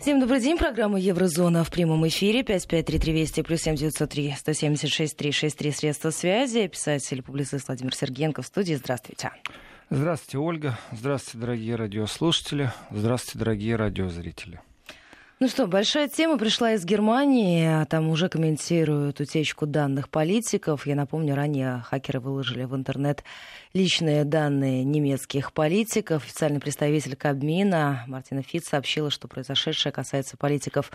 Всем добрый день. Программа «Еврозона» в прямом эфире. 553320 плюс 7903 176 363 средства связи. Писатель, публицист Владимир Сергенко в студии. Здравствуйте. Здравствуйте, Ольга. Здравствуйте, дорогие радиослушатели. Здравствуйте, дорогие радиозрители. Ну что, большая тема пришла из Германии. Там уже комментируют утечку данных политиков. Я напомню, ранее хакеры выложили в интернет личные данные немецких политиков. Официальный представитель Кабмина Мартина Фит сообщила, что произошедшее касается политиков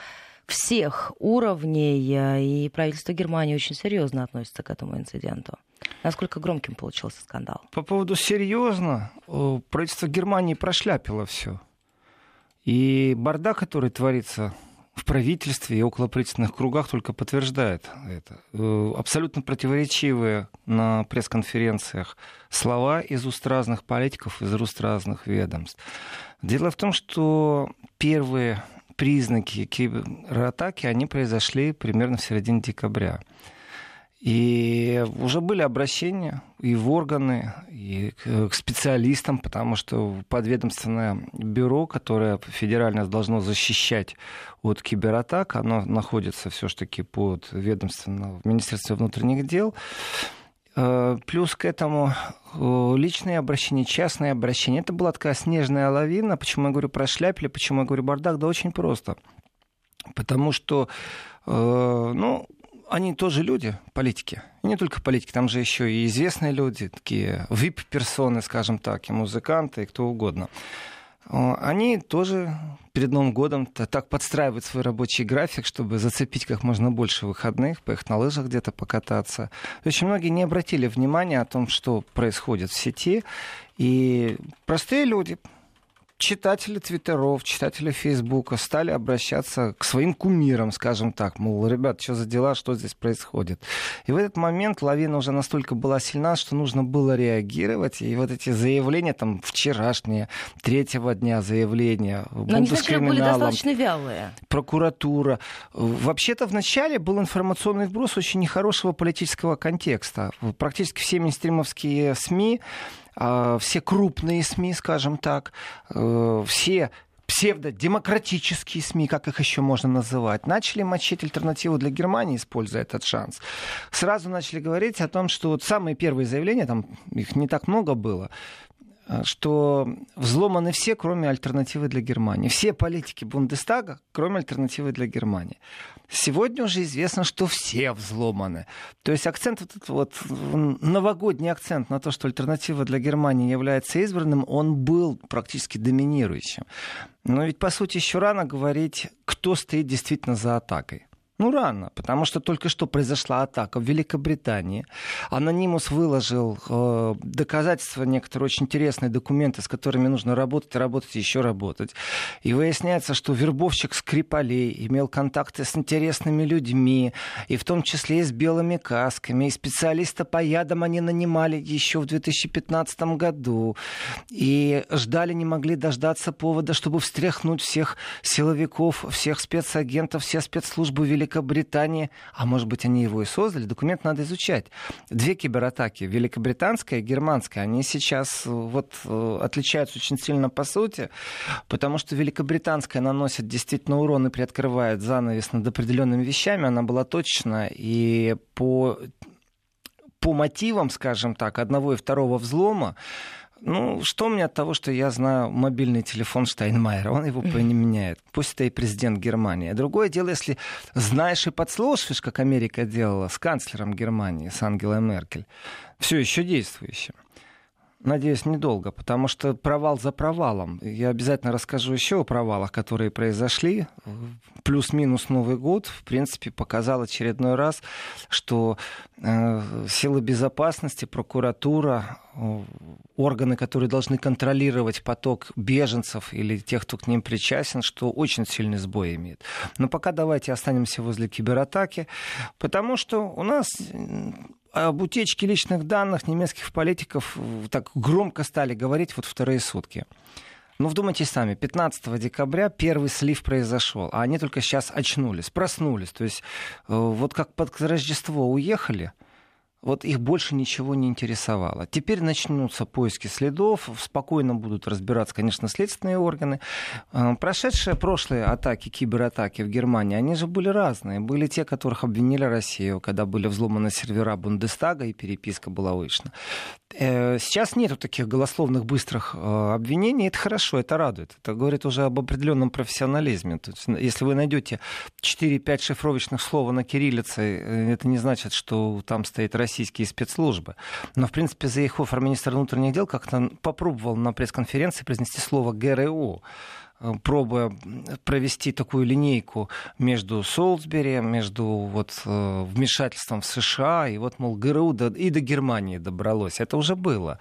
всех уровней, и правительство Германии очень серьезно относится к этому инциденту. Насколько громким получился скандал? По поводу серьезно, правительство Германии прошляпило все. И бардак, который творится в правительстве и около правительственных кругах только подтверждает это. Э, абсолютно противоречивые на пресс-конференциях слова из уст разных политиков, из уст разных ведомств. Дело в том, что первые признаки кибератаки, они произошли примерно в середине декабря. И уже были обращения и в органы, и к специалистам, потому что подведомственное бюро, которое федерально должно защищать от кибератак, оно находится все-таки под ведомственно в внутренних дел. Э, плюс к этому э, личные обращения, частные обращения. Это была такая снежная лавина. Почему я говорю про шляпили, почему я говорю бардак? Да очень просто. Потому что, э, ну, они тоже люди, политики. И не только политики, там же еще и известные люди, такие VIP-персоны, скажем так, и музыканты, и кто угодно. Они тоже перед Новым годом так подстраивают свой рабочий график, чтобы зацепить как можно больше выходных, поехать на лыжах где-то покататься. Очень многие не обратили внимания о том, что происходит в сети. И простые люди, читатели Твиттеров, читатели Фейсбука стали обращаться к своим кумирам, скажем так. Мол, ребят, что за дела, что здесь происходит? И в этот момент лавина уже настолько была сильна, что нужно было реагировать. И вот эти заявления, там, вчерашние, третьего дня заявления, Но они сначала были достаточно вялые. Прокуратура. Вообще-то вначале был информационный вброс очень нехорошего политического контекста. Практически все мейнстримовские СМИ все крупные СМИ, скажем так, э, все псевдодемократические СМИ, как их еще можно называть, начали мочить альтернативу для Германии, используя этот шанс. Сразу начали говорить о том, что вот самые первые заявления, там их не так много было, что взломаны все, кроме альтернативы для Германии. Все политики Бундестага, кроме альтернативы для Германии. Сегодня уже известно, что все взломаны. То есть акцент, вот этот вот новогодний акцент на то, что альтернатива для Германии является избранным, он был практически доминирующим. Но ведь, по сути, еще рано говорить, кто стоит действительно за атакой. Ну, рано, потому что только что произошла атака в Великобритании. Анонимус выложил э, доказательства, некоторые очень интересные документы, с которыми нужно работать, работать и еще работать. И выясняется, что вербовщик Скрипалей имел контакты с интересными людьми, и в том числе и с белыми касками, и специалиста по ядам они нанимали еще в 2015 году. И ждали, не могли дождаться повода, чтобы встряхнуть всех силовиков, всех спецагентов, все спецслужбы Великобритании Великобритании, а может быть, они его и создали, документ надо изучать. Две кибератаки, великобританская и германская, они сейчас э, вот э, отличаются очень сильно по сути, потому что великобританская наносит действительно урон и приоткрывает занавес над определенными вещами, она была точна, и по по мотивам, скажем так, одного и второго взлома, ну, что мне от того, что я знаю мобильный телефон Штайнмайера? Он его не меняет. Пусть это и президент Германии. Другое дело, если знаешь и подслушиваешь, как Америка делала с канцлером Германии, с Ангелой Меркель, все еще действующим. Надеюсь, недолго, потому что провал за провалом. Я обязательно расскажу еще о провалах, которые произошли. Плюс-минус Новый год, в принципе, показал очередной раз, что э, силы безопасности, прокуратура, э, органы, которые должны контролировать поток беженцев или тех, кто к ним причастен, что очень сильный сбой имеет. Но пока давайте останемся возле кибератаки, потому что у нас об утечке личных данных немецких политиков так громко стали говорить вот вторые сутки. Ну, вдумайтесь сами, 15 декабря первый слив произошел, а они только сейчас очнулись, проснулись. То есть э, вот как под Рождество уехали, Вот их больше ничего не интересовало. Теперь начнутся поиски следов, спокойно будут разбираться, конечно, следственные органы. Э, прошедшие прошлые атаки, кибератаки в Германии, они же были разные. Были те, которых обвинили Россию, когда были взломаны сервера Бундестага и переписка была вышла. Э, сейчас нету таких голословных быстрых э, обвинений. Это хорошо, это радует. Это говорит уже об определенном профессионализме. То есть, если вы найдете 4-5 шифровочных слов на кириллице, это не значит, что там стоит Россия российские спецслужбы. Но, в принципе, Заехофер, министр внутренних дел, как-то попробовал на пресс-конференции произнести слово ГРУ. Э, пробуя провести такую линейку между Солсбери, между вот, э, вмешательством в США, и вот, мол, ГРУ до, и до Германии добралось. Это уже было.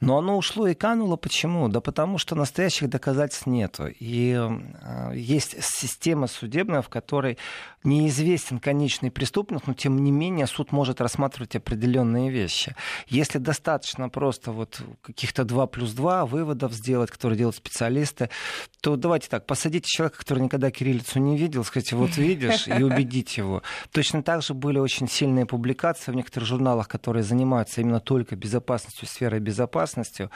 Но оно ушло и кануло. Почему? Да потому что настоящих доказательств нету. И э, есть система судебная, в которой неизвестен конечный преступник, но тем не менее суд может рассматривать определенные вещи. Если достаточно просто вот каких-то 2 плюс 2 выводов сделать, которые делают специалисты, то давайте так, посадите человека, который никогда кириллицу не видел, сказать, вот видишь, и убедить его. Точно так же были очень сильные публикации в некоторых журналах, которые занимаются именно только безопасностью, сферой безопасности.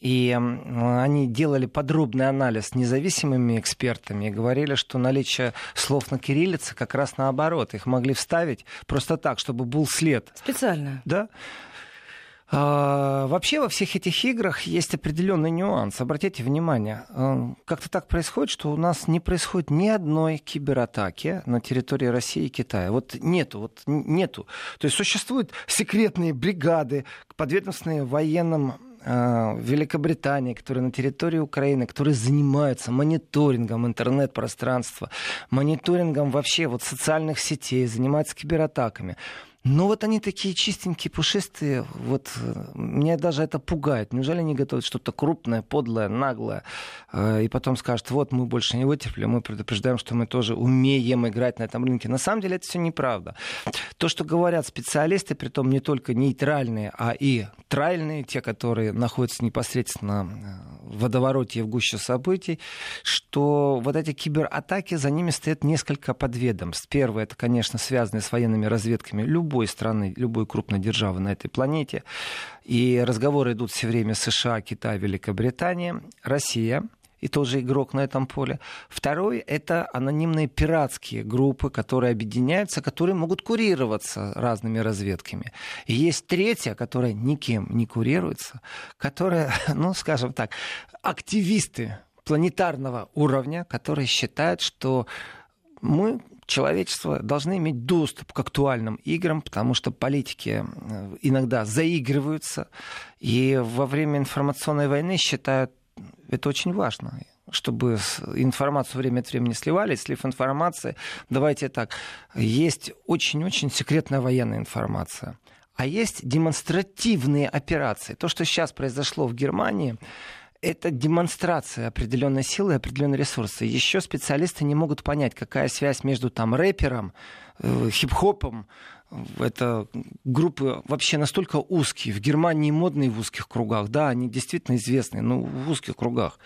И они делали подробный анализ с независимыми экспертами и говорили, что наличие слов на кириллице как раз наоборот. Их могли вставить просто так, чтобы был след. Специально. Да. А, вообще во всех этих играх есть определенный нюанс. Обратите внимание, а, как-то так происходит, что у нас не происходит ни одной кибератаки на территории России и Китая. Вот нету, вот нету. То есть существуют секретные бригады, подведомственные военным а, Великобритании, которые на территории Украины, которые занимаются мониторингом интернет-пространства, мониторингом вообще вот социальных сетей, занимаются кибератаками. Ну вот они такие чистенькие, пушистые. Вот э, меня даже это пугает. Неужели они готовят что-то крупное, подлое, наглое? Э, и потом скажут, вот мы больше не вытерпели, мы предупреждаем, что мы тоже умеем играть на этом рынке. На самом деле это все неправда. То, что говорят специалисты, при том не только нейтральные, а и тральные, те, которые находятся непосредственно э, в водовороте и в гуще событий, что вот эти кибератаки, за ними стоят несколько подведомств. Первое, это, конечно, связанное с военными разведками любой страны, любой крупной державы на этой планете. И разговоры идут все время США, Китай, Великобритания, Россия и тоже игрок на этом поле. Второй — это анонимные пиратские группы, которые объединяются, которые могут курироваться разными разведками. И есть третья, которая никем не курируется, которая, ну, скажем так, активисты планетарного уровня, которые считают, что мы человечество должны иметь доступ к актуальным играм, потому что политики э, иногда заигрываются, и во время информационной войны считают это очень важно чтобы информацию время от времени сливали, слив информации. Давайте так, есть очень-очень секретная военная информация. А есть демонстративные операции. То, что сейчас произошло в Германии, это демонстрация определенной силы, определенной ресурса. Еще специалисты не могут понять, какая связь между там рэпером, э, хип-хопом, это группы вообще настолько узкие. В Германии модные в узких кругах, да, они действительно известные, но в узких кругах.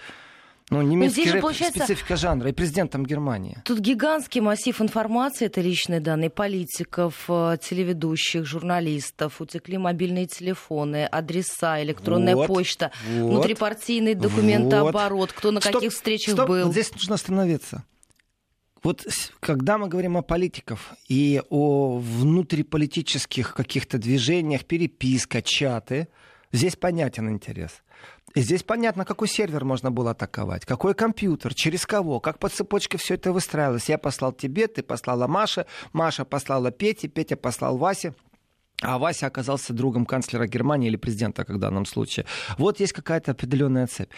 Ну, немецкий рэп получается... специфика жанра и президентом Германии. Тут гигантский массив информации, это личные данные политиков, э, телеведущих, журналистов, утекли мобильные телефоны, адреса, электронная вот, почта, вот, внутрипартийный документооборот, вот. кто на стоп, каких встречах стоп, был. Здесь нужно остановиться. Вот когда мы говорим о политиках и о внутриполитических каких-то движениях, переписка, чаты, здесь понятен интерес. Здесь понятно, какой сервер можно было атаковать, какой компьютер, через кого, как по цепочке все это выстраивалось. Я послал тебе, ты послала Маше, Маша послала Пете, Петя послал Васе. А Вася оказался другом канцлера Германии или президента, как в данном случае. Вот есть какая-то определенная цепь.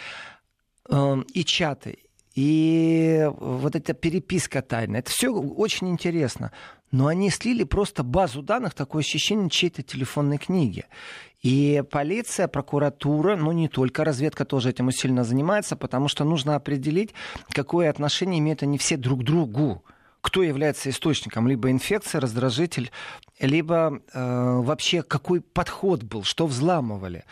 Эм, и чаты, и вот эта переписка тайная. Это все очень интересно. Но они слили просто базу данных, такое ощущение чьей-то телефонной книги. И полиция, прокуратура, ну не только, разведка тоже этим сильно занимается, потому что нужно определить, какое отношение имеют они все друг к другу кто является источником, либо инфекция, раздражитель, либо э, вообще какой подход был, что взламывали.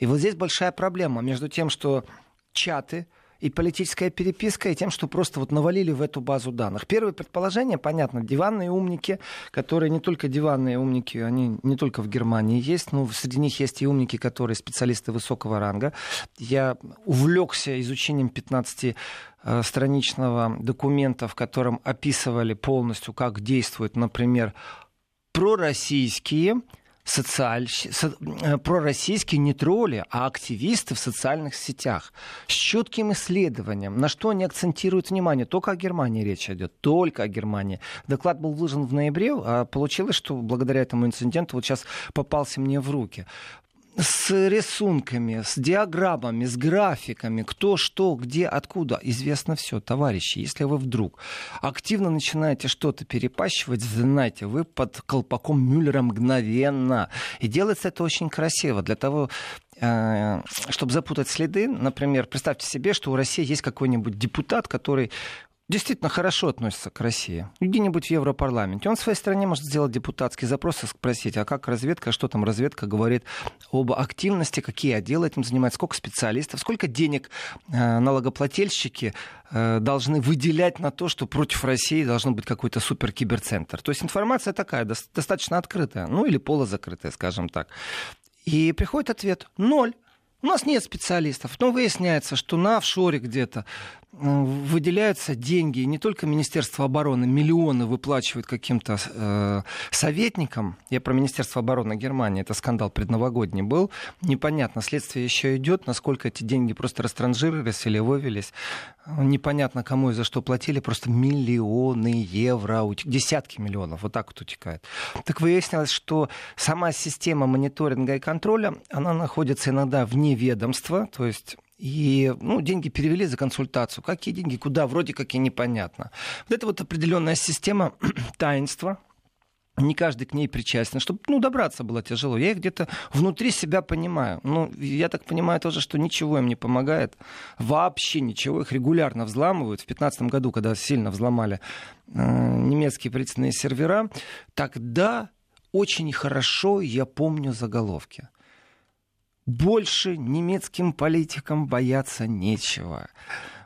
И вот здесь большая проблема между тем, что чаты и политическая переписка, и тем, что просто вот навалили в эту базу данных. Первое предположение, понятно, диванные умники, которые не только диванные умники, они не только в Германии есть, но среди них есть и умники, которые специалисты высокого ранга. Я увлекся изучением 15 э, страничного документа, в котором описывали полностью, как действуют, например, пророссийские социаль... со... Э, пророссийские не тролли, а активисты в социальных сетях с четким исследованием, на что они акцентируют внимание. Только о Германии речь идет, только о Германии. Доклад был выложен в ноябре, а получилось, что благодаря этому инциденту вот сейчас попался мне в руки с рисунками, с диаграммами, с графиками, кто, что, где, откуда, известно все, товарищи. Если вы вдруг активно начинаете что-то перепащивать, знаете, вы под колпаком Мюллера мгновенно. И делается это очень красиво. Для того, э, чтобы запутать следы, например, представьте себе, что у России есть какой-нибудь депутат, который действительно хорошо относится к России, где-нибудь в Европарламенте, он в своей стране может сделать депутатский запрос и спросить, а как разведка, что там разведка говорит об активности, какие отделы этим занимаются, сколько специалистов, сколько денег э, налогоплательщики э, должны выделять на то, что против России должен быть какой-то суперкиберцентр. То есть информация такая, достаточно открытая, ну или полузакрытая, скажем так. И приходит ответ – ноль. У нас нет специалистов, но выясняется, что на офшоре где-то выделяются деньги, не только Министерство обороны, миллионы выплачивают каким-то э, советникам. Я про Министерство обороны Германии, это скандал предновогодний был. Непонятно, следствие еще идет, насколько эти деньги просто растранжировались или вывелись. Непонятно, кому и за что платили, просто миллионы евро, десятки миллионов, вот так вот утекает. Так выяснилось, что сама система мониторинга и контроля, она находится иногда вне ведомства, то есть и ну, деньги перевели за консультацию. Какие деньги, куда, вроде как и непонятно. Вот это вот определенная система таинства, не каждый к ней причастен, чтобы ну, добраться было тяжело. Я их где-то внутри себя понимаю. Ну, я так понимаю тоже, что ничего им не помогает. Вообще ничего. Их регулярно взламывают. В 2015 году, когда сильно взломали э, немецкие правительственные сервера, тогда очень хорошо я помню заголовки больше немецким политикам бояться нечего.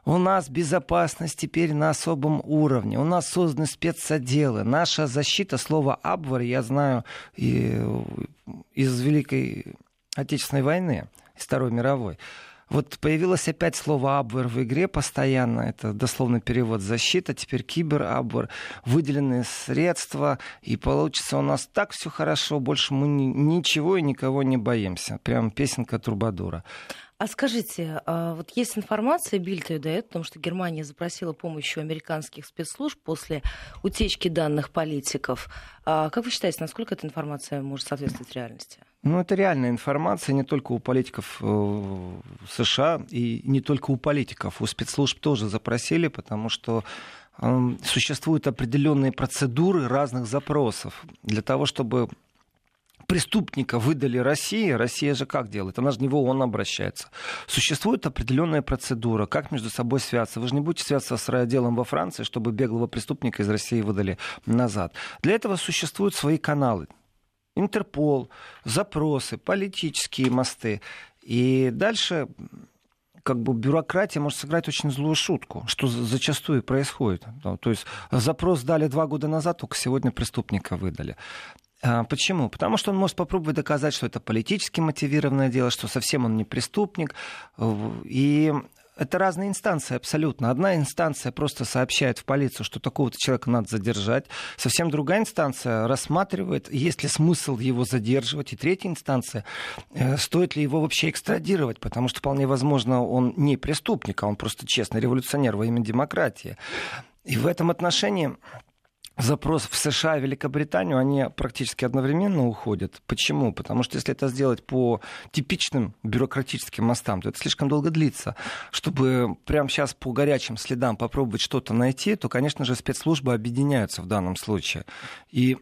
У нас безопасность теперь на особом уровне. У нас созданы спецотделы. Наша защита, слово «абвар» я знаю из Великой Отечественной войны, из Второй мировой. Вот появилось опять слово «абвер» в игре постоянно. Это дословный перевод «защита», теперь «кибер-абвер». Выделенные средства, и получится у нас так все хорошо, больше мы ничего и никого не боимся. Прям песенка Трубадура. А скажите, а вот есть информация, Бильд ее дает, потому что Германия запросила помощь у американских спецслужб после утечки данных политиков. А как вы считаете, насколько эта информация может соответствовать реальности? Ну, это реальная информация не только у политиков э, США и не только у политиков. У спецслужб тоже запросили, потому что э, существуют определенные процедуры разных запросов для того, чтобы преступника выдали России, Россия же как делает? Она же не в ООН обращается. Существует определенная процедура, как между собой связаться. Вы же не будете связаться с райотделом во Франции, чтобы беглого преступника из России выдали назад. Для этого существуют свои каналы. Интерпол, запросы, политические мосты. И дальше как бы бюрократия может сыграть очень злую шутку, что зачастую происходит. То есть запрос дали два года назад, только сегодня преступника выдали. А, почему? Потому что он может попробовать доказать, что это политически мотивированное дело, что совсем он не преступник. И это разные инстанции абсолютно. Одна инстанция просто сообщает в полицию, что такого-то человека надо задержать. Совсем другая инстанция рассматривает, есть ли смысл его задерживать. И третья инстанция, э, стоит ли его вообще экстрадировать, потому что вполне возможно он не преступник, а он просто честный революционер во имя демократии. И в этом отношении запрос в США и Великобританию, они практически одновременно уходят. Почему? Потому что если это сделать по типичным бюрократическим мостам, то это слишком долго длится. Чтобы прямо сейчас по горячим следам попробовать что-то найти, то, конечно же, спецслужбы объединяются в данном случае. И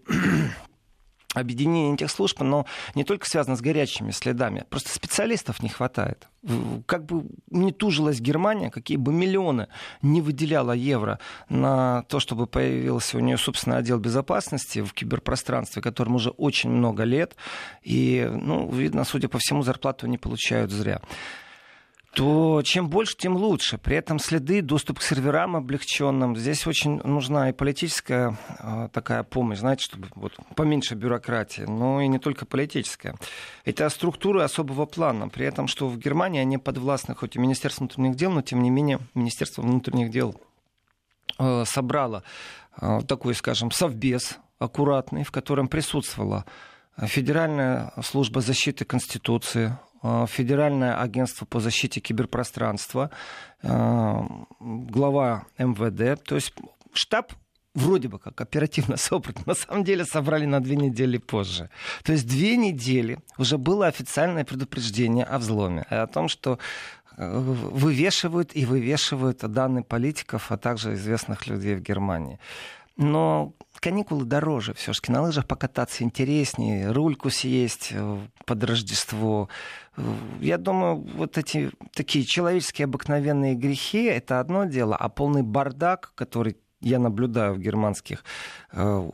объединение этих служб, но не только связано с горячими следами, просто специалистов не хватает. Как бы не тужилась Германия, какие бы миллионы не выделяла евро на то, чтобы появился у нее собственный отдел безопасности в киберпространстве, которому уже очень много лет, и, ну, видно, судя по всему, зарплату они получают зря. То чем больше, тем лучше. При этом следы, доступ к серверам облегченным. Здесь очень нужна и политическая э, такая помощь, знаете, чтобы вот, поменьше бюрократии, но и не только политическая. Это структуры особого плана. При этом, что в Германии они подвластны хоть и Министерству внутренних дел, но тем не менее Министерство внутренних дел э, собрало э, такой, скажем, совбез аккуратный, в котором присутствовала Федеральная служба защиты Конституции, Федеральное агентство по защите киберпространства, э, глава МВД. То есть штаб вроде бы как оперативно собран, на самом деле собрали на две недели позже. То есть две недели уже было официальное предупреждение о взломе, о том, что э, вывешивают и вывешивают данные политиков, а также известных людей в Германии. Но каникулы дороже все-таки. На лыжах покататься интереснее, рульку съесть э, под Рождество. Э, я думаю, вот эти такие человеческие обыкновенные грехи — это одно дело, а полный бардак, который я наблюдаю в германских э,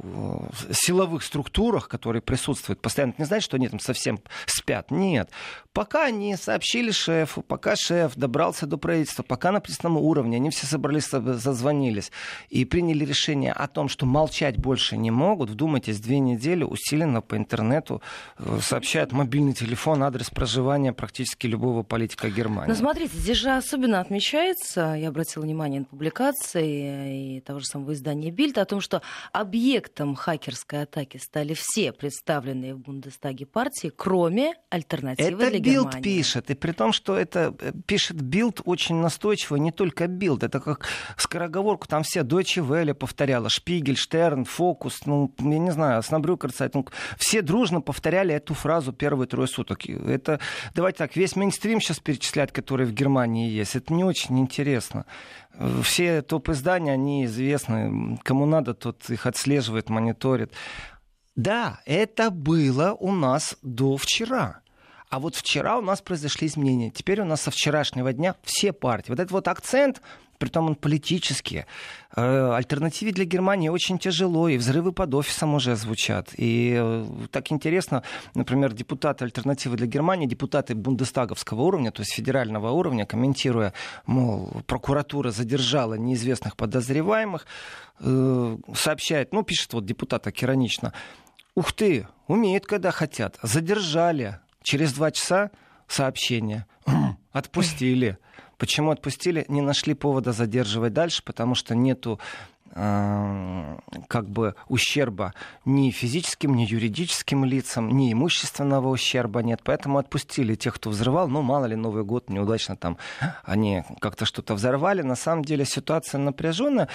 силовых структурах, которые присутствуют постоянно, это не значит, что они там совсем спят. Нет. Пока они сообщили шефу, пока шеф добрался до правительства, пока на пресном уровне, они все собрались, зазвонились и приняли решение о том, что молчать больше не могут. Вдумайтесь, две недели усиленно по интернету э, сообщают мобильный телефон, адрес проживания практически любого политика Германии. Но смотрите, здесь же особенно отмечается, я обратила внимание на публикации и того же самого издания Бильд о том, что объектом хакерской атаки стали все представленные в Бундестаге партии, кроме альтернативы это для Билд Германии. пишет, и при том, что это э, пишет Билд очень настойчиво, не только Билд, это как скороговорку там все Deutsche Welle повторяла, Шпигель, Штерн, Фокус, ну, я не знаю, Оснабрюкер, ну, все дружно повторяли эту фразу первые трое суток. Это, давайте так, весь мейнстрим сейчас перечислять, который в Германии есть, это не очень интересно. Все топ-издания, они известны. Кому надо, тот их отслеживает, мониторит. Да, это было у нас до вчера. А вот вчера у нас произошли изменения. Теперь у нас со вчерашнего дня все партии. Вот этот вот акцент притом он политический. Э, альтернативе для Германии очень тяжело, и взрывы под офисом уже звучат. И э, так интересно, например, депутаты альтернативы для Германии, депутаты бундестаговского уровня, то есть федерального уровня, комментируя, мол, прокуратура задержала неизвестных подозреваемых, э, сообщает, ну, пишет вот депутат так ух ты, умеют, когда хотят, задержали, через два часа сообщение, отпустили. Почему отпустили? Не нашли повода задерживать дальше, потому что нету э, как бы ущерба ни физическим, ни юридическим лицам, ни имущественного ущерба нет. Поэтому отпустили тех, кто взрывал. Ну, мало ли, Новый год неудачно там они как-то что-то взорвали. На самом деле ситуация напряженная.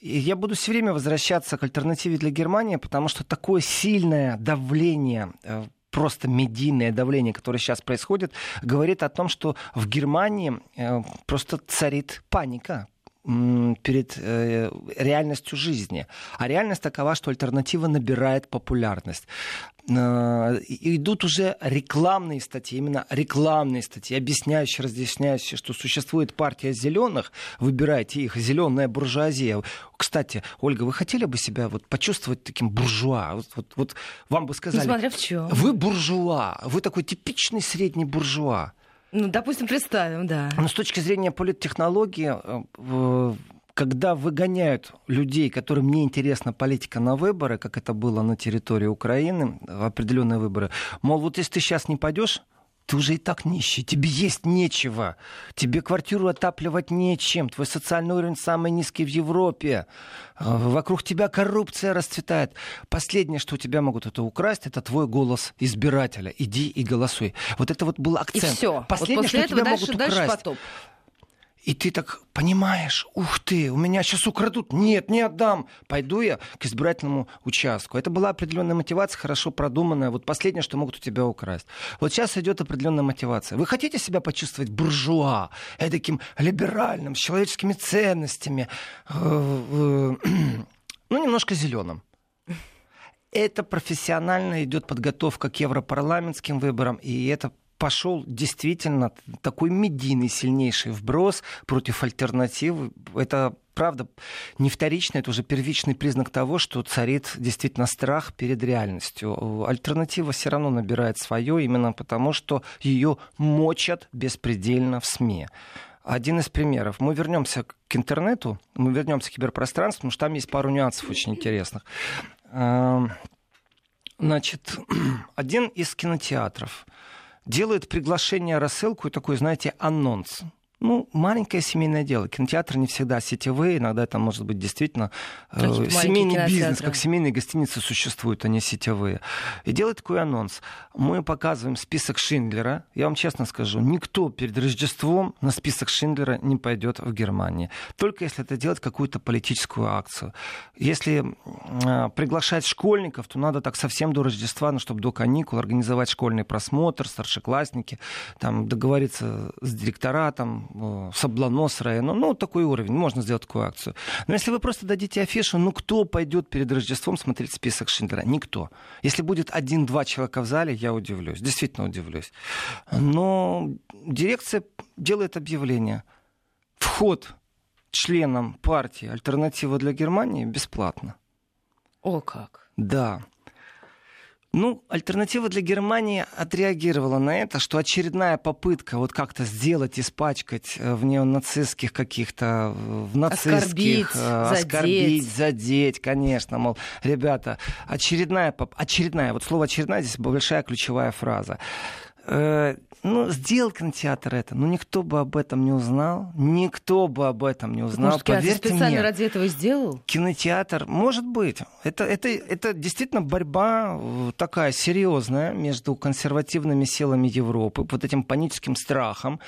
И я буду все время возвращаться к альтернативе для Германии, потому что такое сильное давление э, просто медийное давление, которое сейчас происходит, говорит о том, что в Германии э, просто царит паника перед э, реальностью жизни. А реальность такова, что альтернатива набирает популярность. Э, идут уже рекламные статьи, именно рекламные статьи, объясняющие, разъясняющие, что существует партия зеленых, выбирайте их, зеленая буржуазия. Кстати, Ольга, вы хотели бы себя вот почувствовать таким буржуа? Вот, вот, вот вам бы сказали... Несмотря в чем. Вы буржуа, вы такой типичный средний буржуа. Ну, допустим, представим, да. Но с точки зрения политтехнологии, э, когда выгоняют людей, которым не интересна политика на выборы, как это было на территории Украины, в определенные выборы, мол, вот если ты сейчас не пойдешь, ты уже и так нищий, тебе есть нечего, тебе квартиру отапливать нечем, твой социальный уровень самый низкий в Европе, э, вокруг тебя коррупция расцветает. Последнее, что у тебя могут это украсть, это твой голос избирателя. Иди и голосуй. Вот это вот был акцент. И все. Последнее, вот после что этого тебя дальше, могут дальше украсть. потоп. И ты так понимаешь, ух ты, у меня сейчас украдут. Нет, не отдам. Пойду я к избирательному участку. Это была определенная мотивация, хорошо продуманная. Вот последнее, что могут у тебя украсть. Вот сейчас идет определенная мотивация. Вы хотите себя почувствовать буржуа, таким либеральным, с человеческими ценностями, э, ну, немножко зеленым. Это профессионально идет подготовка к европарламентским выборам, и это пошел действительно такой медийный сильнейший вброс против альтернативы. Это правда, не вторично, это уже первичный признак того, что царит действительно страх перед реальностью. Альтернатива все равно набирает свое, именно потому что ее мочат беспредельно в СМИ. Один из примеров. Мы вернемся к интернету, мы вернемся к киберпространству, потому что там есть пару нюансов очень интересных. Эм, значит, один из кинотеатров делает приглашение, рассылку и такой, знаете, анонс. Ну, маленькое семейное дело. Кинотеатры не всегда сетевые, иногда это может быть действительно э, семейный бизнес, как семейные гостиницы существуют, они сетевые. И делает такой анонс. Мы показываем список Шиндлера. Я вам честно скажу, никто перед Рождеством на список Шиндлера не пойдет в Германии. Только если это делать какую-то политическую акцию. Если э, приглашать школьников, то надо так совсем до Рождества, ну, чтобы до каникул организовать школьный просмотр, старшеклассники, там, договориться с директоратом, Саблонос района. Ну, такой уровень. Можно сделать такую акцию. Но если вы просто дадите афишу, ну, кто пойдет перед Рождеством смотреть список Шиндлера? Никто. Если будет один-два человека в зале, я удивлюсь. Действительно удивлюсь. Но дирекция делает объявление. Вход членам партии «Альтернатива для Германии» бесплатно. О как! Да. Ну, альтернатива для Германии отреагировала на это, что очередная попытка вот как-то сделать, испачкать э, в неонацистских каких-то, э, в нацистских, оскорбить, э, оскорбить задеть. задеть, конечно, мол, ребята, очередная, очередная, вот слово очередная здесь большая ключевая фраза ну, сделал кинотеатр это, но никто бы об этом не узнал. Никто бы об этом не узнал. Может, Поверьте специально мне, ради этого сделал? Кинотеатр, может быть. Это, это, это действительно борьба э, такая серьезная между консервативными силами Европы, вот этим паническим страхом,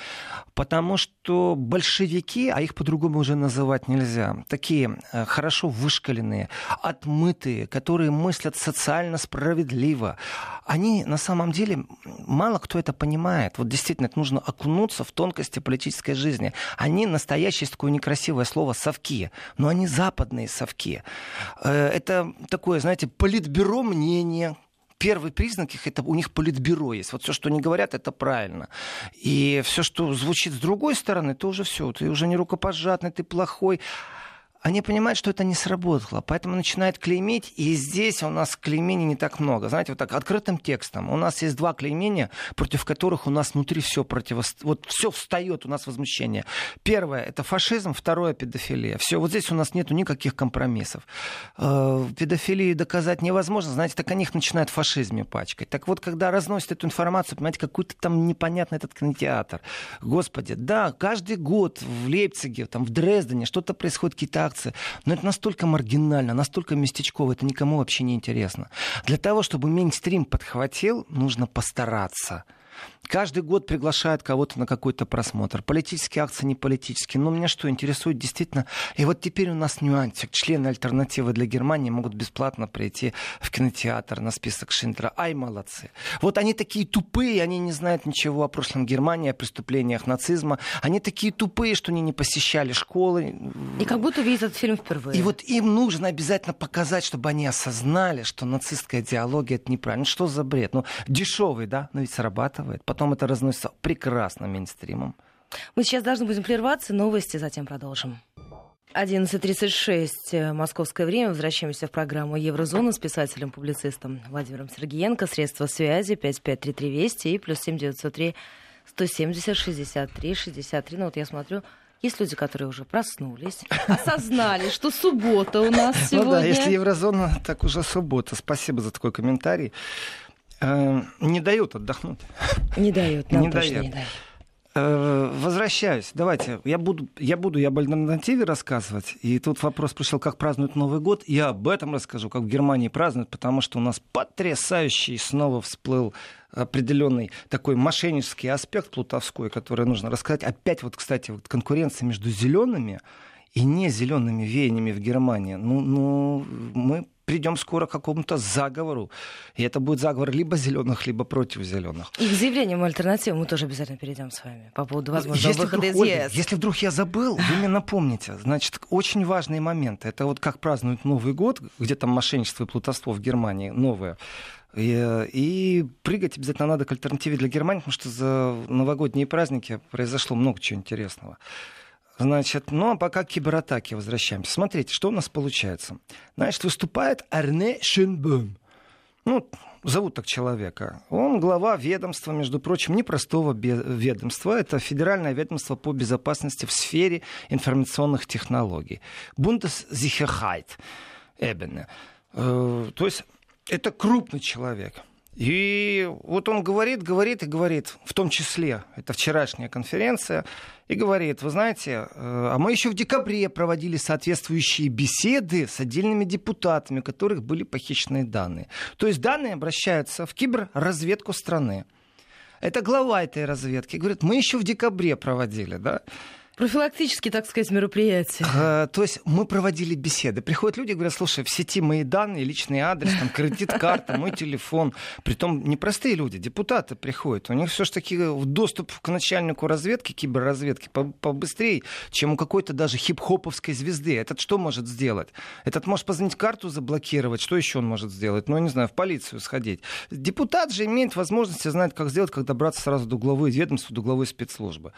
потому что большевики, а их по-другому уже называть нельзя, такие э, хорошо вышкаленные, отмытые, которые мыслят социально справедливо, они на самом деле, мало кто это понимает. Вот действительно, это нужно окунуться в тонкости политической жизни. Они настоящие, такое некрасивое слово, совки. Но они западные совки. Э, это такое, знаете, политбюро мнения, первый признак их это у них политбюро есть. Вот все, что они говорят, это правильно. И все, что звучит с другой стороны, это уже все. Ты уже не рукопожатный, ты плохой они понимают, что это не сработало, поэтому начинают клеймить, и здесь у нас клеймений не так много. Знаете, вот так открытым текстом. У нас есть два клеймения, против которых у нас внутри все противостоит. Вот все встает у нас возмущение. Первое — это фашизм, второе — педофилия. Все, вот здесь у нас нету никаких компромиссов. Э, педофилию доказать невозможно, знаете, так они их начинают в фашизме пачкать. Так вот, когда разносят эту информацию, понимаете, какой-то там непонятный этот кинотеатр. Господи, да, каждый год в Лейпциге, там, в Дрездене что-то происходит, какие-то акции. Но это настолько маргинально, настолько местечково, это никому вообще не интересно. Для того, чтобы мейнстрим подхватил, нужно постараться. Каждый год приглашают кого-то на какой-то просмотр. Политические акции, не политические. Но меня что интересует действительно... И вот теперь у нас нюансик. Члены альтернативы для Германии могут бесплатно прийти в кинотеатр на список Шиндлера. Ай, молодцы. Вот они такие тупые, они не знают ничего о прошлом Германии, о преступлениях нацизма. Они такие тупые, что они не посещали школы. И как будто видят этот фильм впервые. И вот им нужно обязательно показать, чтобы они осознали, что нацистская идеология это неправильно. Ну, что за бред? Ну, дешевый, да, но ведь срабатывает потом это разносится прекрасно мейнстримом. Мы сейчас должны будем прерваться, новости затем продолжим. 11.36 э, московское время. Возвращаемся в программу «Еврозона» с писателем-публицистом Владимиром Сергеенко. Средства связи 553320 и плюс 7903 170 63 63. Ну вот я смотрю, есть люди, которые уже проснулись, осознали, что суббота у нас сегодня. Ну да, если Еврозона, так уже суббота. Спасибо за такой комментарий. Э, не дают отдохнуть. Не дают, нам не точно дают. не дают. Э, возвращаюсь. Давайте. Я буду, я буду я об альтернативе рассказывать. И тут вопрос пришел, как празднуют Новый год. Я об этом расскажу, как в Германии празднуют, потому что у нас потрясающий снова всплыл определенный такой мошеннический аспект плутовской, который нужно рассказать. Опять вот, кстати, вот конкуренция между зелеными и не зелеными веяниями в Германии. Ну, ну, мы придем скоро к какому-то заговору. И это будет заговор либо зеленых, либо против зеленых. И к заявлениям альтернативы мы тоже обязательно перейдем с вами по поводу возможного если выхода вдруг, из Ольга, ЕС. если вдруг я забыл, вы мне напомните. Значит, очень важные моменты. Это вот как празднуют Новый год, где там мошенничество и плутовство в Германии новое. И, и прыгать обязательно надо к альтернативе для Германии, потому что за новогодние праздники произошло много чего интересного. Значит, ну а пока к кибератаке возвращаемся. Смотрите, что у нас получается. Значит, выступает Арне Шенбом. Ну, зовут так человека. Он глава ведомства, между прочим, непростого ведомства. Это Федеральное ведомство по безопасности в сфере информационных технологий. Bundessicherheit Ebene. Э, то есть это крупный человек. И вот он говорит, говорит и говорит, в том числе, это вчерашняя конференция, и говорит, вы знаете, э, а мы еще в декабре проводили соответствующие беседы с отдельными депутатами, у которых были похищены данные. То есть данные обращаются в киберразведку страны. Это глава этой разведки. Говорит, мы еще в декабре проводили, да? Профилактические, так сказать, мероприятия. А, то есть мы проводили беседы. Приходят люди и говорят, слушай, в сети мои данные, личный адрес, там, кредит-карта, мой телефон. Притом непростые люди, депутаты приходят. У них все же таки доступ к начальнику разведки, киберразведки побыстрее, чем у какой-то даже хип-хоповской звезды. Этот что может сделать? Этот может позвонить карту заблокировать. Что еще он может сделать? Ну, не знаю, в полицию сходить. Депутат же имеет возможность знать, как сделать, как добраться сразу до главы ведомства, до главы спецслужбы.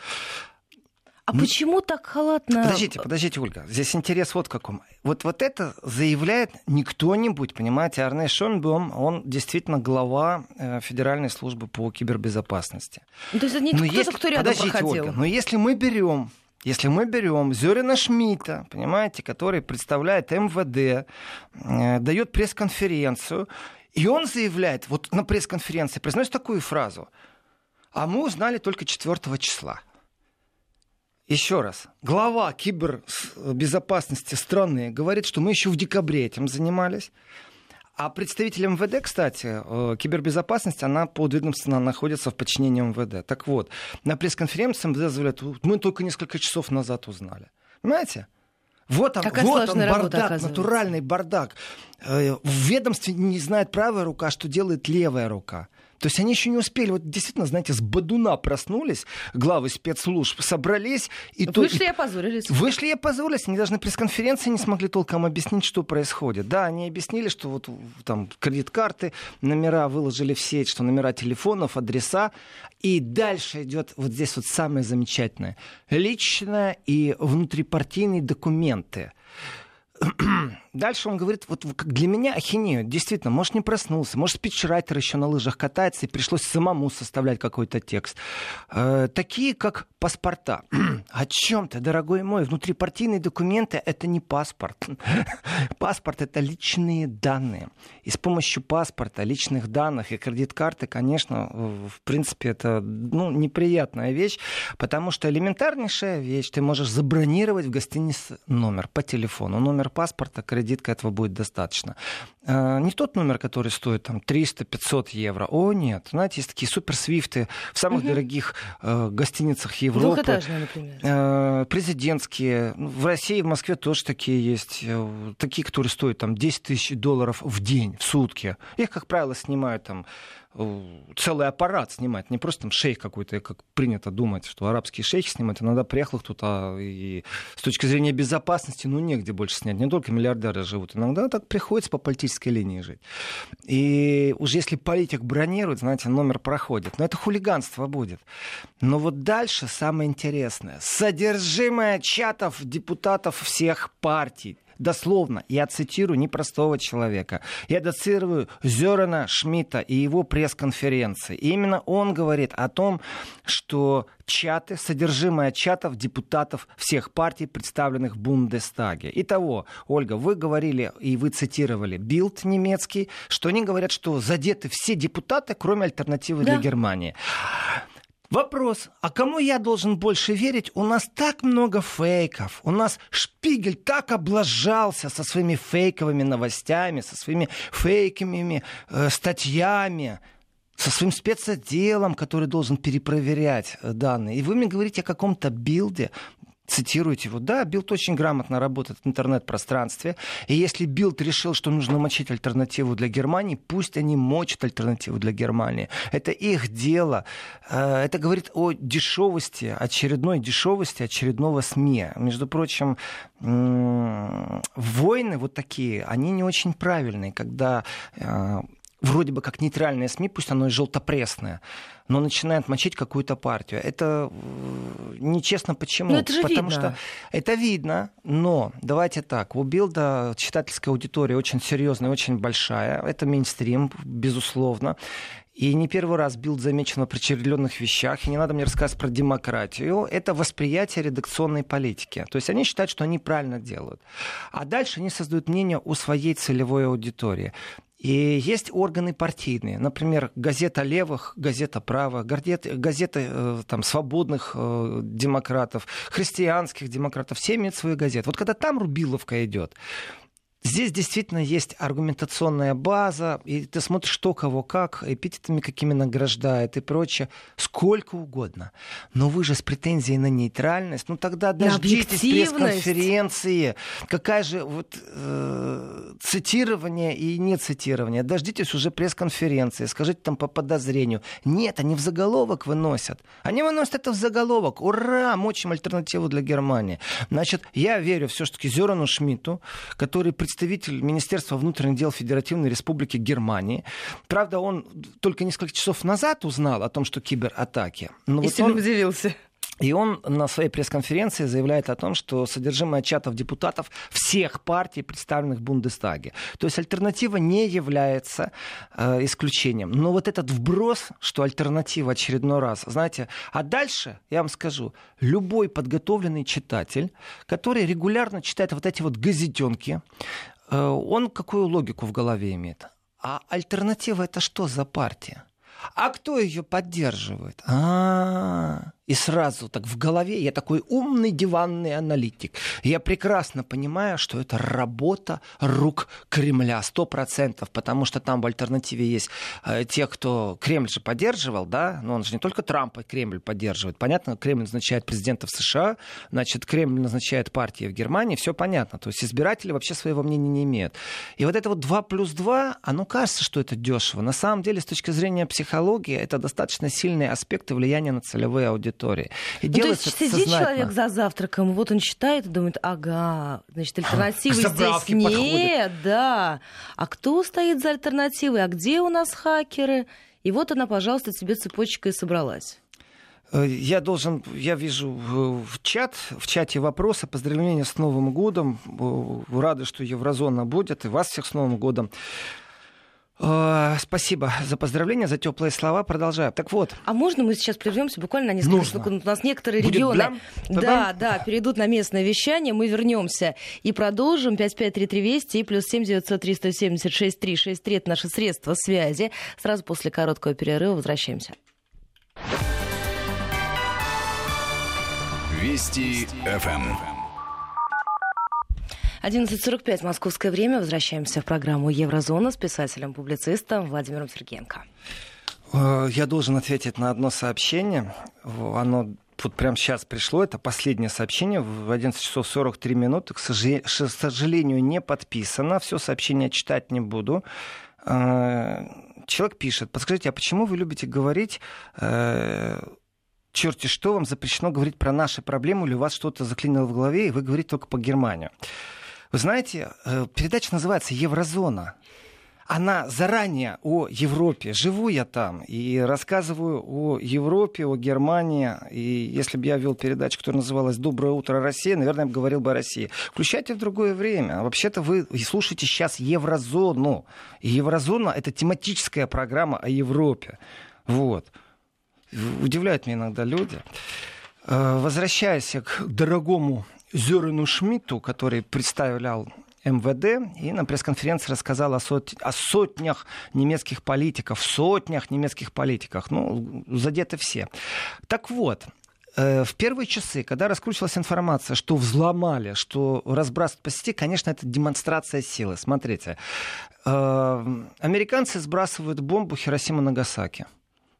А ну, почему так халатно? Подождите, подождите, Ольга. Здесь интерес вот каком. Вот, вот это заявляет не кто-нибудь, понимаете, Арне Шонбом, он действительно глава э, Федеральной службы по кибербезопасности. Ну, то есть это не кто-то, если, кто рядом подождите, проходил. Ольга, но если мы берем если мы берем Зерина Шмидта, понимаете, который представляет МВД, э, дает пресс-конференцию, и он заявляет, вот на пресс-конференции произносит такую фразу, а мы узнали только 4 числа. Еще раз. Глава кибербезопасности страны говорит, что мы еще в декабре этим занимались. А представитель МВД, кстати, э, кибербезопасность, она подведомственно находится в подчинении МВД. Так вот, на пресс-конференции МВД заявляют, мы только несколько часов назад узнали. Понимаете? Вот он, Какая вот он бардак, натуральный бардак. Э, в ведомстве не знает правая рука, что делает левая рука. То есть они еще не успели, вот действительно, знаете, с Бадуна проснулись, главы спецслужб собрались. И вышли то, и опозорились. Вышли и опозорились. Они даже на пресс-конференции не смогли толком объяснить, что происходит. Да, они объяснили, что вот там кредит-карты, номера выложили в сеть, что номера телефонов, адреса. И дальше идет вот здесь вот самое замечательное. Личное и внутрипартийные документы. Дальше он говорит, вот для меня ахинею, действительно, может, не проснулся, может, спичрайтер еще на лыжах катается, и пришлось самому составлять какой-то текст. Э, такие, как паспорта. О чем ты, дорогой мой? Внутрипартийные документы — это не паспорт. Паспорт — это личные данные. И с помощью паспорта, личных данных и кредит-карты, конечно, в принципе, это ну, неприятная вещь, потому что элементарнейшая вещь, ты можешь забронировать в гостинице номер по телефону. Номер паспорта, кредитка этого будет достаточно. Э, не тот номер, который стоит там 300-500 евро. О, нет. Знаете, есть такие суперсвифты в самых угу. дорогих э, гостиницах Европы. Двухэтажные, например. Э, президентские. Ну, в России, в Москве тоже такие есть. Э, такие, которые стоят там 10 тысяч долларов в день, в сутки. Их, как правило, снимают там целый аппарат снимать, не просто там шейх какой-то, как принято думать, что арабские шейхи снимают. Иногда приехал кто-то, и с точки зрения безопасности, ну, негде больше снять. Не только миллиардеры живут. Иногда так приходится по политической линии жить. И уже если политик бронирует, знаете, номер проходит. Но это хулиганство будет. Но вот дальше самое интересное. Содержимое чатов депутатов всех партий дословно, я цитирую непростого человека, я доцирую Зерена Шмидта и его пресс-конференции. И именно он говорит о том, что чаты, содержимое чатов депутатов всех партий, представленных в Бундестаге. Итого, Ольга, вы говорили и вы цитировали Билд немецкий, что они говорят, что задеты все депутаты, кроме альтернативы да. для Германии. Вопрос, а кому я должен больше верить? У нас так много фейков. У нас Шпигель так облажался со своими фейковыми новостями, со своими фейковыми э, статьями, со своим спецотделом, который должен перепроверять э, данные. И вы мне говорите о каком-то билде. Цитируете его. Да, Билд очень грамотно работает в интернет-пространстве. И если Билд решил, что нужно мочить альтернативу для Германии, пусть они мочат альтернативу для Германии. Это их дело. Э, это говорит о дешевости, очередной дешевости очередного СМИ. Между прочим, войны вот такие, они не очень правильные, когда э, вроде бы как нейтральные СМИ, пусть оно и желтопресное, но начинает мочить какую-то партию. Это э, нечестно почему? Ну, это же Потому видно. что это видно, но давайте так, у Билда читательская аудитория очень серьезная, очень большая. Это мейнстрим, безусловно. И не первый раз Билд замечен в определенных вещах. И не надо мне рассказывать про демократию. Это восприятие редакционной политики. То есть они считают, что они правильно делают. А дальше они создают мнение о своей целевой аудитории. И есть органы партийные, например, газета левых, газета правых, газета э, там, свободных э, демократов, христианских демократов, все имеют свою газету. Вот когда там Рубиловка идет, Здесь действительно есть аргументационная база, и ты смотришь, что кого как, эпитетами какими награждает и прочее, сколько угодно. Но вы же с претензией на нейтральность, ну тогда дождитесь пресс-конференции. Какая же вот э, цитирование и не цитирование. Дождитесь уже пресс-конференции, скажите там по подозрению. Нет, они в заголовок выносят. Они выносят это в заголовок. Ура, мочим альтернативу для Германии. Значит, я верю все-таки Зерану Шмидту, который представляет представитель Министерства внутренних дел Федеративной Республики Германии. Правда, он только несколько часов назад узнал о том, что кибератаки. Но И вот сильно он... удивился. И он на своей пресс-конференции заявляет о том, что содержимое чатов депутатов всех партий, представленных в Бундестаге. То есть альтернатива не является э, исключением. Но вот этот вброс, что альтернатива очередной раз, знаете, а дальше, я вам скажу, любой подготовленный читатель, который регулярно читает вот эти вот газетенки, э, он какую логику в голове имеет? А альтернатива это что за партия? А кто ее поддерживает? А, и сразу так в голове я такой умный диванный аналитик. Я прекрасно понимаю, что это работа рук Кремля, сто процентов, потому что там в альтернативе есть э, те, кто Кремль же поддерживал, да, но он же не только Трампа Кремль поддерживает. Понятно, Кремль назначает президентов США, значит, Кремль назначает партии в Германии, все понятно. То есть избиратели вообще своего мнения не имеют. И вот это вот 2 плюс 2, оно кажется, что это дешево. На самом деле, с точки зрения психологии, это достаточно сильные аспекты влияния на целевые аудитории аудитории. И ну, то есть сидит человек за завтраком, вот он читает и думает, ага, значит, альтернативы здесь нет, да. А кто стоит за альтернативой? А где у нас хакеры? И вот она, пожалуйста, тебе цепочкой собралась. Э, я должен, я вижу в чат, в чате вопросы, поздравления с Новым годом, рады, что Еврозона будет, и вас всех с Новым годом. Э, спасибо за поздравления, за теплые слова. Продолжаю. Так вот. А можно мы сейчас прервемся буквально на несколько Нужно. секунд? У нас некоторые Будет регионы, блям? да, да, перейдут на местное вещание. Мы вернемся и продолжим. 553320 и плюс 7 900 376 363 это наши средства связи. Сразу после короткого перерыва возвращаемся. Вести ФМ. 11.45 московское время. Возвращаемся в программу «Еврозона» с писателем-публицистом Владимиром Сергеенко. Э, я должен ответить на одно сообщение. Оно вот прямо сейчас пришло, это последнее сообщение в 11 часов 43 минуты. К сожалению, не подписано. Все сообщение читать не буду. Э, человек пишет, подскажите, а почему вы любите говорить э, черти что, вам запрещено говорить про наши проблемы, или у вас что-то заклинило в голове, и вы говорите только по Германию. Вы знаете, э, передача называется «Еврозона». Она заранее о Европе. Живу я там и рассказываю о Европе, о Германии. И если бы я вел передачу, которая называлась «Доброе утро, Россия», наверное, я бы говорил бы о России. Включайте в другое время. Вообще-то вы слушаете сейчас Еврозону. И Еврозона — это тематическая программа о Европе. Вот. Удивляют меня иногда люди. Э, возвращаясь к дорогому Зюрену Шмидту, который представлял МВД и на пресс-конференции рассказал о, сот... о сотнях немецких политиков, сотнях немецких политиках. Ну, задеты все. Так вот, э, в первые часы, когда раскручивалась информация, что взломали, что разбрасывают по сети, конечно, это демонстрация силы. Смотрите, э, американцы сбрасывают бомбу Хиросима-Нагасаки.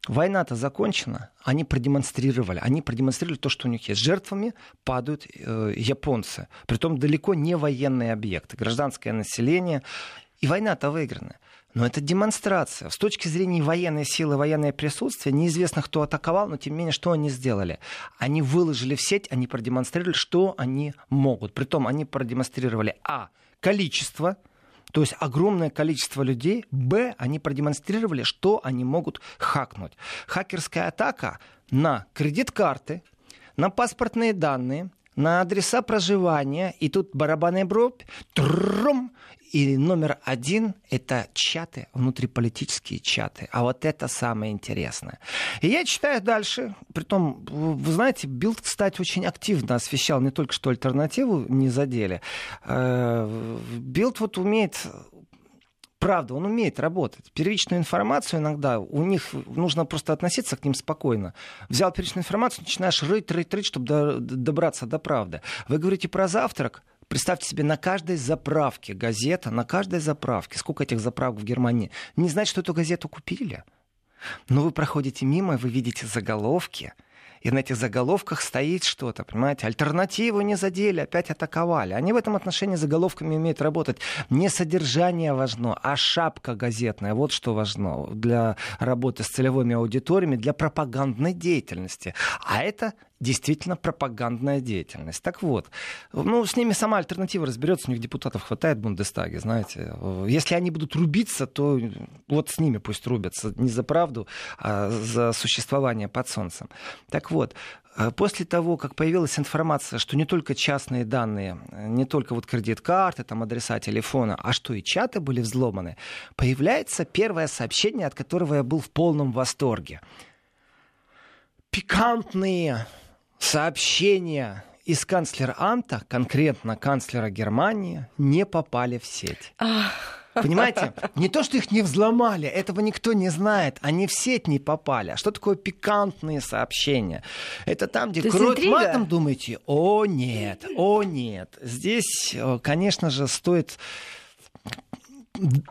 Война-то закончена, они продемонстрировали, они продемонстрировали то, что у них есть. Жертвами падают э, японцы, притом далеко не военные объекты, гражданское население. И война-то выиграна. Но это демонстрация. С точки зрения военной силы, военное присутствие, неизвестно, кто атаковал, но тем не менее, что они сделали? Они выложили в сеть, они продемонстрировали, что они могут. Притом они продемонстрировали, а, количество, то есть огромное количество людей. Б, они продемонстрировали, что они могут хакнуть. Хакерская атака на кредит-карты, на паспортные данные, на адреса проживания, и тут барабанная бровь, трум, и номер один — это чаты, внутриполитические чаты. А вот это самое интересное. И я читаю дальше. Притом, вы знаете, Билд, кстати, очень активно освещал не только что альтернативу не задели. Э, Билд вот умеет правда, он умеет работать. Первичную информацию иногда, у них нужно просто относиться к ним спокойно. Взял первичную информацию, начинаешь рыть, рыть, рыть, чтобы до, добраться до правды. Вы говорите про завтрак, Представьте себе, на каждой заправке газета, на каждой заправке, сколько этих заправок в Германии, не знать, что эту газету купили. Но вы проходите мимо, вы видите заголовки – и на этих заголовках стоит что-то, понимаете? Альтернативу не задели, опять атаковали. Они в этом отношении заголовками умеют работать. Не содержание важно, а шапка газетная. Вот что важно для работы с целевыми аудиториями, для пропагандной деятельности. А это действительно пропагандная деятельность. Так вот, ну, с ними сама альтернатива разберется, у них депутатов хватает в Бундестаге, знаете. Если они будут рубиться, то вот с ними пусть рубятся, не за правду, а за существование под солнцем. Так вот, После того, как появилась информация, что не только частные данные, не только вот кредит-карты, там адреса телефона, а что и чаты были взломаны, появляется первое сообщение, от которого я был в полном восторге. Пикантные сообщения из канцлера Анта, конкретно канцлера Германии, не попали в сеть. Понимаете? Не то, что их не взломали, этого никто не знает. Они в сеть не попали. А что такое пикантные сообщения? Это там, где кроют матом, думаете, о нет, о нет. Здесь, э, конечно же, стоит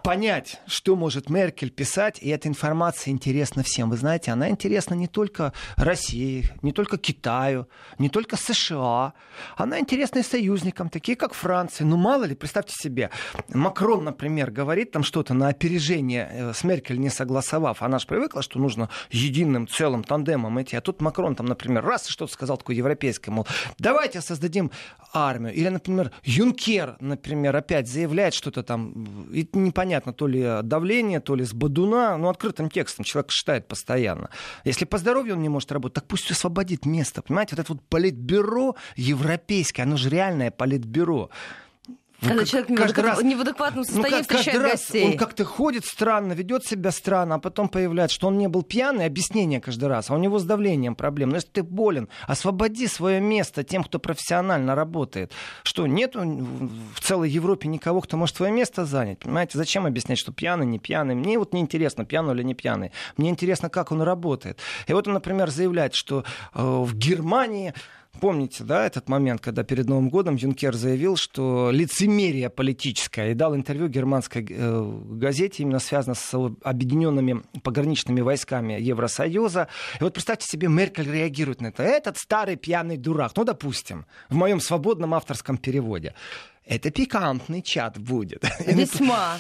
понять, что может Меркель писать, и эта информация интересна всем. Вы знаете, она интересна не только России, не только Китаю, не только США. Она интересна и союзникам, такие как Франция. Ну, мало ли, представьте себе, Макрон, например, говорит там что-то на опережение э, с Меркель не согласовав. Она же привыкла, что нужно единым целым тандемом идти. А тут Макрон там, например, раз и что-то сказал такое европейское, мол, давайте создадим армию. Или, например, Юнкер, например, опять заявляет что-то там, и непонятно, то ли давление, то ли с бодуна, ну, открытым текстом человек читает постоянно. Если по здоровью он не может работать, так пусть освободит место, понимаете? Вот это вот политбюро европейское, оно же реальное политбюро. Когда как, человек не, в, раз, не в адекватном ну, состоянии ну, встречает каждый гостей. Раз он как-то ходит странно, ведет себя странно, а потом появляется, что он не был пьяный, объяснение каждый раз, а у него с давлением проблем. Но если ты болен, освободи свое место тем, кто профессионально работает. Что, нет в целой Европе никого, кто может свое место занять? Понимаете, зачем объяснять, что пьяный, не пьяный? Мне вот не интересно, пьяный или не пьяный. Мне интересно, как он работает. И вот он, например, заявляет, что э, в Германии Помните, да, этот момент, когда перед Новым годом Юнкер заявил, что лицемерие политическое, и дал интервью германской э, газете, именно связано с объединенными пограничными войсками Евросоюза. И вот представьте себе, Меркель реагирует на это. Этот старый пьяный дурак, ну, допустим, в моем свободном авторском переводе это пикантный чат будет. Весьма.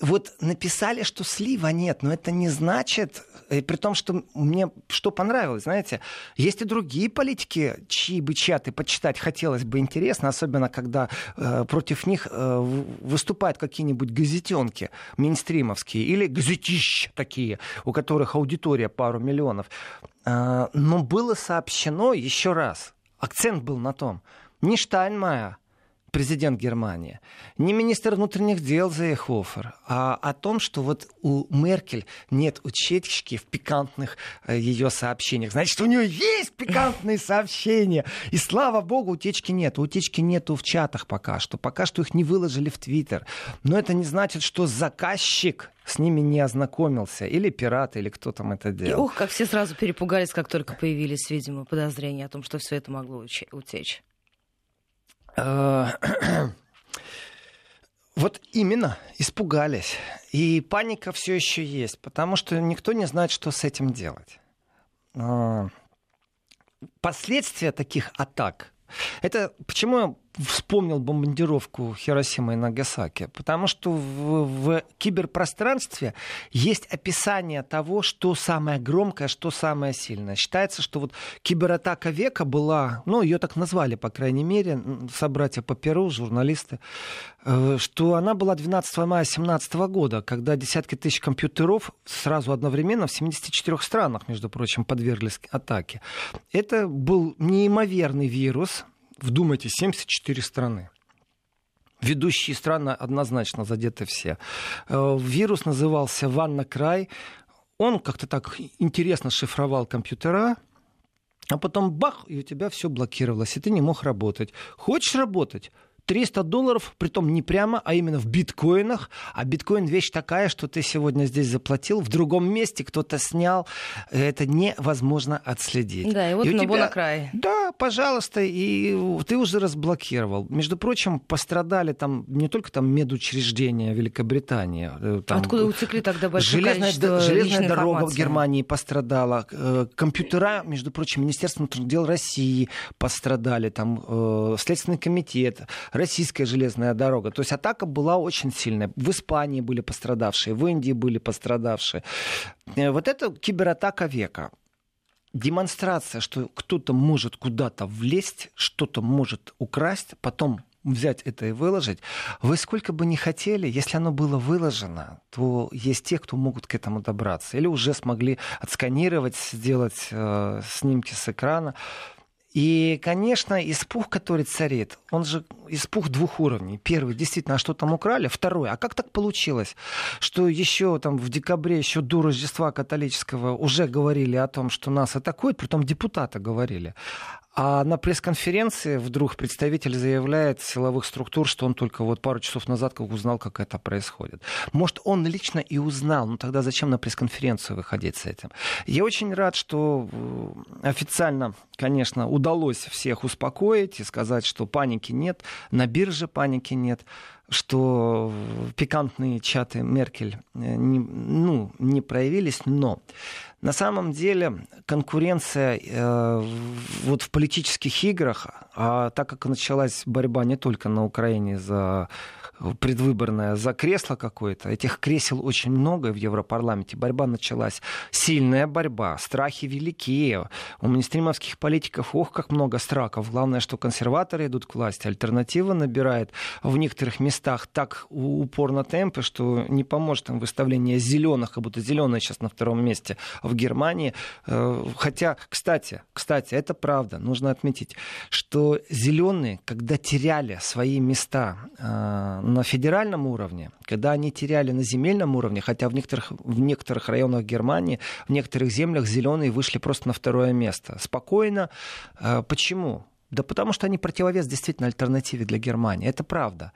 Вот написали, что слива нет, но это не значит, и при том, что мне что понравилось, знаете, есть и другие политики, чьи бы чаты почитать хотелось бы интересно, особенно когда э, против них э, выступают какие-нибудь газетенки мейнстримовские или газетища такие, у которых аудитория пару миллионов. Э, но было сообщено еще раз, акцент был на том, не Штайнмайер, президент Германии, не министр внутренних дел Зейхофер, а о том, что вот у Меркель нет утечки в пикантных э, ее сообщениях. Значит, у нее есть пикантные сообщения. И слава богу, утечки нет. Утечки нету в чатах пока что. Пока что их не выложили в Твиттер. Но это не значит, что заказчик с ними не ознакомился. Или пират, или кто там это делал. И ух, как все сразу перепугались, как только появились, видимо, подозрения о том, что все это могло утечь. Э, Вот именно, испугались. И паника все еще есть, потому что никто не знает, что с этим делать. А, последствия таких атак. Это почему вспомнил бомбардировку Хиросимы и Нагасаки, потому что в, в киберпространстве есть описание того, что самое громкое, что самое сильное. Считается, что вот кибератака века была, ну, ее так назвали, по крайней мере, собратья по Перу, журналисты, э, что она была 12 мая 2017 года, когда десятки тысяч компьютеров сразу одновременно в 74 странах, между прочим, подверглись атаке. Это был неимоверный вирус, Вдумайтесь, 74 страны. Ведущие страны однозначно задеты все. Э, вирус назывался «Ванна Край». Он как-то так интересно шифровал компьютера, а потом бах, и у тебя все блокировалось, и ты не мог работать. Хочешь работать? 300 долларов, притом не прямо, а именно в биткоинах. А биткоин вещь такая, что ты сегодня здесь заплатил, в другом месте кто-то снял. Это невозможно отследить. Да, и вот и на тебя... край. Да, пожалуйста, и ты уже разблокировал. Между прочим, пострадали там не только там медучреждения Великобритании. Э, там... Откуда утекли тогда большое железная, количество Железная дорога информации. в Германии пострадала. Э, компьютера, между прочим, Министерство внутренних дел России пострадали. Там э, Следственный комитет российская железная дорога. То есть атака была очень сильная. В Испании были пострадавшие, в Индии были пострадавшие. Э, вот это кибератака века демонстрация, что кто-то может куда-то влезть, что-то может украсть, потом взять это и выложить, вы сколько бы ни хотели, если оно было выложено, то есть те, кто могут к этому добраться. Или уже смогли отсканировать, сделать э, снимки с экрана. И, конечно, испуг, который царит, он же испуг двух уровней. Первый, действительно, а что там украли? Второй, а как так получилось, что еще там в декабре, еще до Рождества католического уже говорили о том, что нас атакуют, притом депутаты говорили. А на пресс-конференции вдруг представитель заявляет силовых структур, что он только вот пару часов назад как узнал, как это происходит. Может, он лично и узнал, но тогда зачем на пресс-конференцию выходить с этим? Я очень рад, что э, официально, конечно, удалось всех успокоить и сказать, что паники нет, на бирже паники нет что пикантные чаты Меркель э, не, ну, не проявились, но на самом деле конкуренция э, вот в политических играх, а так как началась борьба не только на Украине за предвыборная за кресло какое-то. Этих кресел очень много в Европарламенте. Борьба началась. Сильная борьба. Страхи великие. У министримовских политиков, ох, как много страхов. Главное, что консерваторы идут к власти. Альтернатива набирает в некоторых местах так упорно темпы, что не поможет им выставление зеленых, как будто зеленые сейчас на втором месте в Германии. Э, хотя, кстати, кстати, это правда. Нужно отметить, что зеленые, когда теряли свои места э, на федеральном уровне, когда они теряли на земельном уровне, хотя в некоторых, в некоторых районах Германии, в некоторых землях зеленые вышли просто на второе место. Спокойно. Э, почему? Да потому что они противовес действительно альтернативе для Германии. Это правда.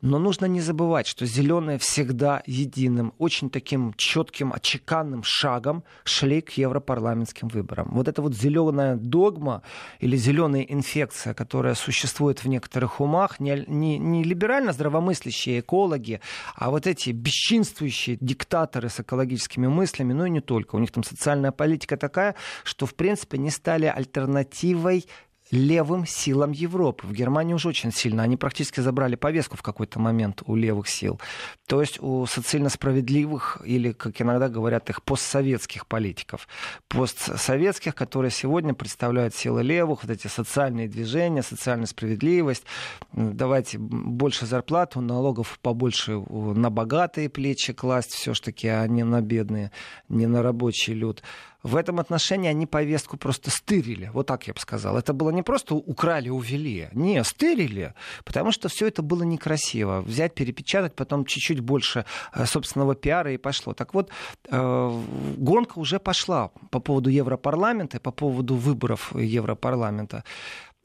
Но нужно не забывать, что зеленые всегда единым, очень таким четким, очеканным шагом шли к европарламентским выборам. Вот эта вот зеленая догма или зеленая инфекция, которая существует в некоторых умах, не, не, не либерально здравомыслящие экологи, а вот эти бесчинствующие диктаторы с экологическими мыслями, ну и не только. У них там социальная политика такая, что в принципе не стали альтернативой левым силам Европы. В Германии уже очень сильно. Они практически забрали повестку в какой-то момент у левых сил. То есть у социально справедливых или, как иногда говорят, их постсоветских политиков. Постсоветских, которые сегодня представляют силы левых, вот эти социальные движения, социальная справедливость. Давайте больше зарплату, налогов побольше на богатые плечи класть все-таки, а не на бедные, не на рабочий люд в этом отношении они повестку просто стырили. Вот так я бы сказал. Это было не просто украли, увели. Не, стырили. Потому что все это было некрасиво. Взять, перепечатать, потом чуть-чуть больше э, собственного пиара и пошло. Так вот, э, гонка уже пошла по поводу Европарламента, по поводу выборов Европарламента.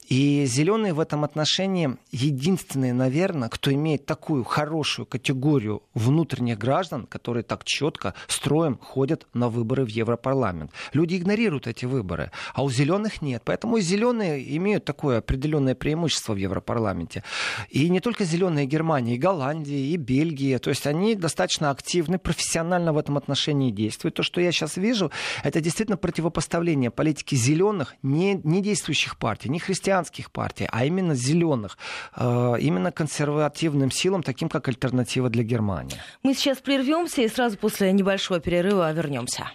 И зеленые в этом отношении единственные, наверное, кто имеет такую хорошую категорию внутренних граждан, которые так четко строем ходят на выборы в Европарламент. Люди игнорируют эти выборы, а у зеленых нет. Поэтому зеленые имеют такое определенное преимущество в Европарламенте. И не только зеленые Германии, и Голландии, и Бельгии. То есть они достаточно активны, профессионально в этом отношении действуют. То, что я сейчас вижу, это действительно противопоставление политики зеленых, не, не действующих партий, не христианских партий, а именно зеленых, э, именно консервативным силам, таким как альтернатива для Германии. Мы сейчас прервемся и сразу после небольшого перерыва вернемся.